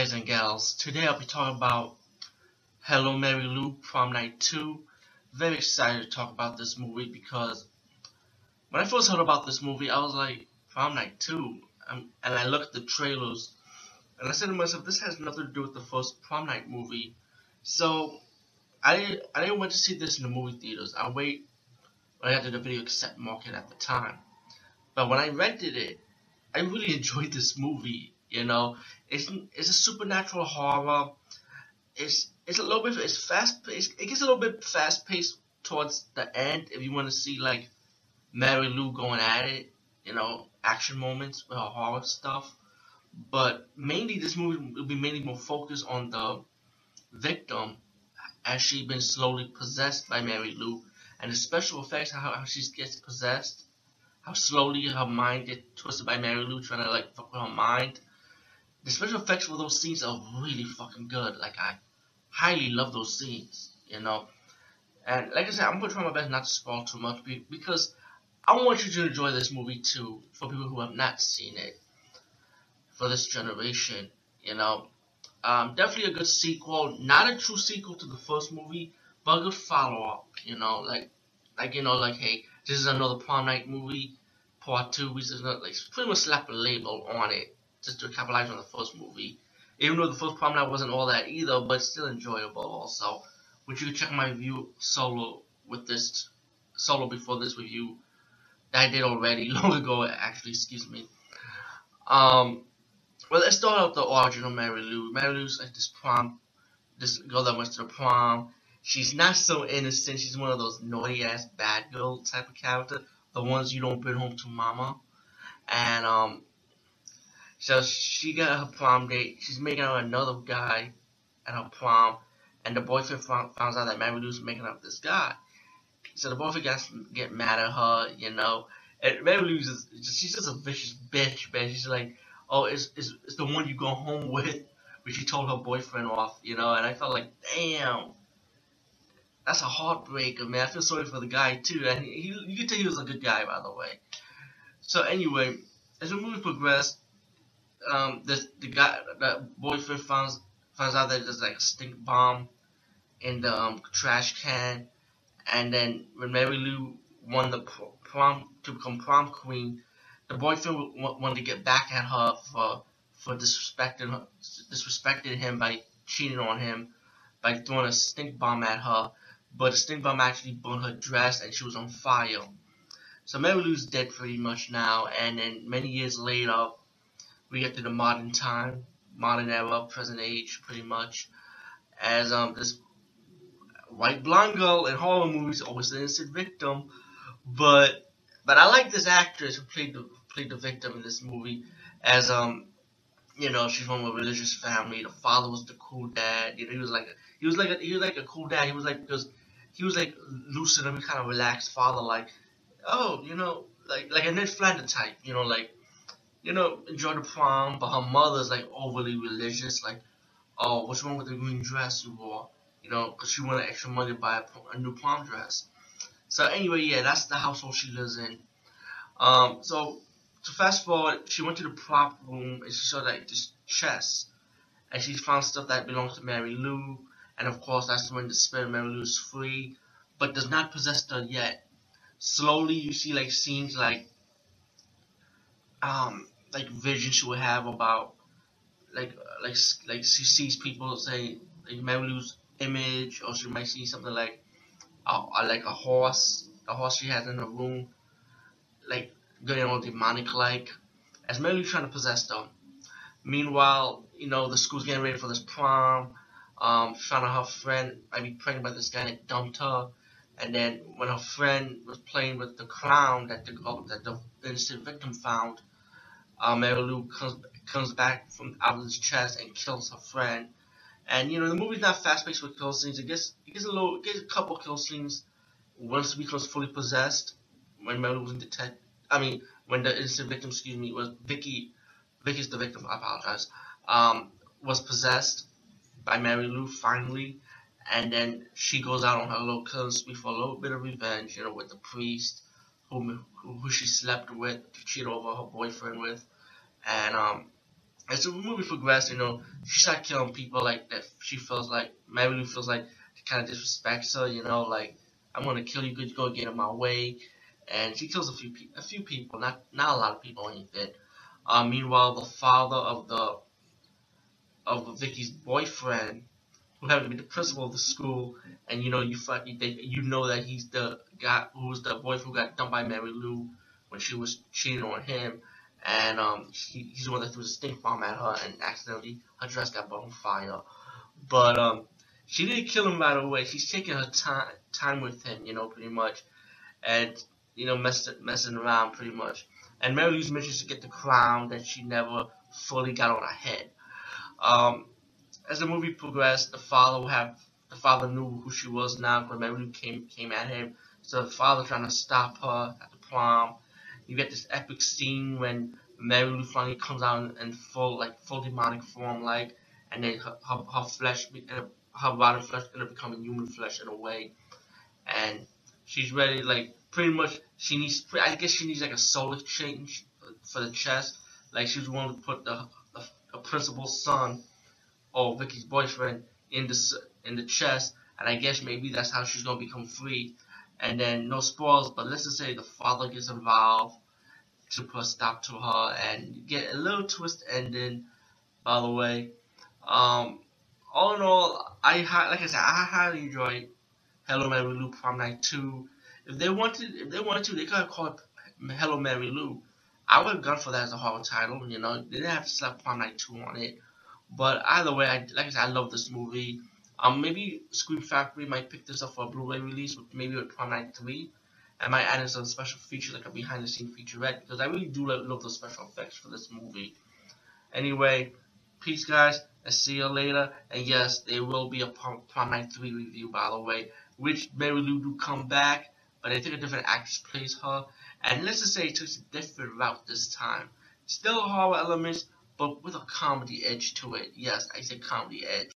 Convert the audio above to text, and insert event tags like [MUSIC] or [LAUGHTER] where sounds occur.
guys and gals. Today I'll be talking about Hello Mary Lou Prom Night 2. Very excited to talk about this movie because when I first heard about this movie, I was like, Prom Night 2. Um, and I looked at the trailers and I said to myself, this has nothing to do with the first Prom Night movie. So I, I didn't want to see this in the movie theaters. I wait I got to the video cassette market at the time. But when I rented it, I really [LAUGHS] enjoyed this movie. You know, it's it's a supernatural horror. It's it's a little bit it's fast paced. It gets a little bit fast paced towards the end if you want to see like Mary Lou going at it. You know, action moments with her horror stuff. But mainly, this movie will be mainly more focused on the victim as she's been slowly possessed by Mary Lou and the special effects how, how she gets possessed, how slowly her mind gets twisted by Mary Lou trying to like fuck with her mind the special effects for those scenes are really fucking good. Like I highly love those scenes, you know. And like I said, I'm gonna try my best not to spoil too much because I want you to enjoy this movie too. For people who have not seen it, for this generation, you know, um, definitely a good sequel. Not a true sequel to the first movie, but a good follow up. You know, like like you know, like hey, this is another prom night movie, part two. We just like pretty much slap a label on it just to capitalize on the first movie. Even though the first Prom Night wasn't all that either, but still enjoyable also. Which you can check my review solo with this solo before this review that I did already [LAUGHS] long ago actually, excuse me. Um well let's start out the origin of Mary Lou. Mary Lou's like this prom this girl that went to the prom. She's not so innocent, she's one of those naughty ass bad girl type of character. The ones you don't bring home to mama. And um so she got her prom date. She's making out another guy at her prom, and the boyfriend found, finds out that Mary Lou's making out with this guy. So the boyfriend gets get mad at her, you know. And Mary Lou's is she's just a vicious bitch, man. She's like, oh, it's, it's, it's the one you go home with. But she told her boyfriend off, you know. And I felt like, damn, that's a heartbreaker, man. I feel sorry for the guy too. And he, he you could tell he was a good guy, by the way. So anyway, as the movie progressed, um, the the guy, the boyfriend finds finds out that there's like a stink bomb in the um, trash can, and then when Mary Lou won the prom to become prom queen, the boyfriend wanted to get back at her for for disrespecting her, disrespecting him by cheating on him by throwing a stink bomb at her, but the stink bomb actually burned her dress and she was on fire. So Mary Lou's dead pretty much now, and then many years later, we get to the modern time, modern era, present age, pretty much, as um this white blonde girl in horror movies always an innocent victim, but but I like this actress who played the played the victim in this movie, as um you know she's from a religious family. The father was the cool dad. You know he was like a, he was like a, he was like a cool dad. He was like because he was like lucid and kind of relaxed father, like oh you know like like a Ned Flanders type. You know like you know, enjoy the prom, but her mother's like overly religious, like, oh, what's wrong with the green dress you wore? You know, because she wanted extra money to buy a, new prom dress. So anyway, yeah, that's the household she lives in. Um, so to fast forward, she went to the prop room and she saw like this chest, and she found stuff that belongs to Mary Lou, and of course that's when the spirit of Mary Lou is free, but does not possess her yet. Slowly, you see like scenes like um like vision she would have about like like like she sees people say like Mary Lou's image, or she might see something like a, like a horse, a horse she has in her room, like getting all demonic like, as Mary trying to possess them. Meanwhile, you know the school's getting ready for this prom. Um, found out her friend might be pregnant by this guy that dumped her, and then when her friend was playing with the crown that the that the innocent victim found, uh, Mary Lou comes comes back from out of his chest and kills her friend. And you know the movie's not fast paced with kill scenes. It gets it gets a little it gets a couple kill scenes once he becomes fully possessed. When Mary Lou was in detect, I mean when the innocent victim, excuse me, was Vicky. Vicky's the victim. I apologize. Um, was possessed by Mary Lou finally, and then she goes out on her little killing spree for a little bit of revenge. You know, with the priest who who she slept with, to cheat over her boyfriend with, and um, as the movie progresses, you know, she started killing people like that. She feels like Mary Lou feels like kind of disrespects her. You know, like I'm gonna kill you, good, go get in my way, and she kills a few pe- a few people, not not a lot of people, anything. Uh, meanwhile, the father of the of Vicky's boyfriend, who happened to be the principal of the school, and you know you fucking you know that he's the guy who was the boyfriend who got dumped by Mary Lou when she was cheating on him and um, he, he's the one that threw the stink bomb at her, and accidentally her dress got on fire. But um, she didn't kill him right away. She's taking her time time with him, you know, pretty much, and you know, messing messing around pretty much. And Mary mission is to get the crown that she never fully got on her head. Um, as the movie progressed, the father have the father knew who she was now because Mary came came at him. So the father trying to stop her at the prom you get this epic scene when Mary Lou finally comes out in, full like full demonic form, like, and then her, her, her flesh, her body flesh, end up becoming human flesh in a way, and she's ready, like, pretty much. She needs, I guess, she needs like a soul exchange for the chest. Like she's willing to put the, the principal son, or Vicky's boyfriend, in the in the chest, and I guess maybe that's how she's gonna become free and then no spoils, but let's just say the father gets involved to put a stop to her and get a little twist ending. By the way, um, all in all, I like I said, I highly enjoyed Hello Mary Lou Prom Night Two. If they wanted, if they wanted to, they could have called it Hello Mary Lou. I would have gone for that as a horror title. You know, they didn't have to slap Prom Night Two on it. But either way, I, like I said, I love this movie. Um, maybe Scream Factory might pick this up for a Blu-ray release, maybe with Prom Night 3. I might add in some special feature, like a behind-the-scenes featurette, because I really do love, love the special effects for this movie. Anyway, peace, guys. I'll see you later. And yes, there will be a Prom, Prom Night 3 review, by the way, which Mary Lou do come back, but I think a different actress plays her. And let's just say it takes a different route this time. Still horror elements, but with a comedy edge to it. Yes, I said comedy edge.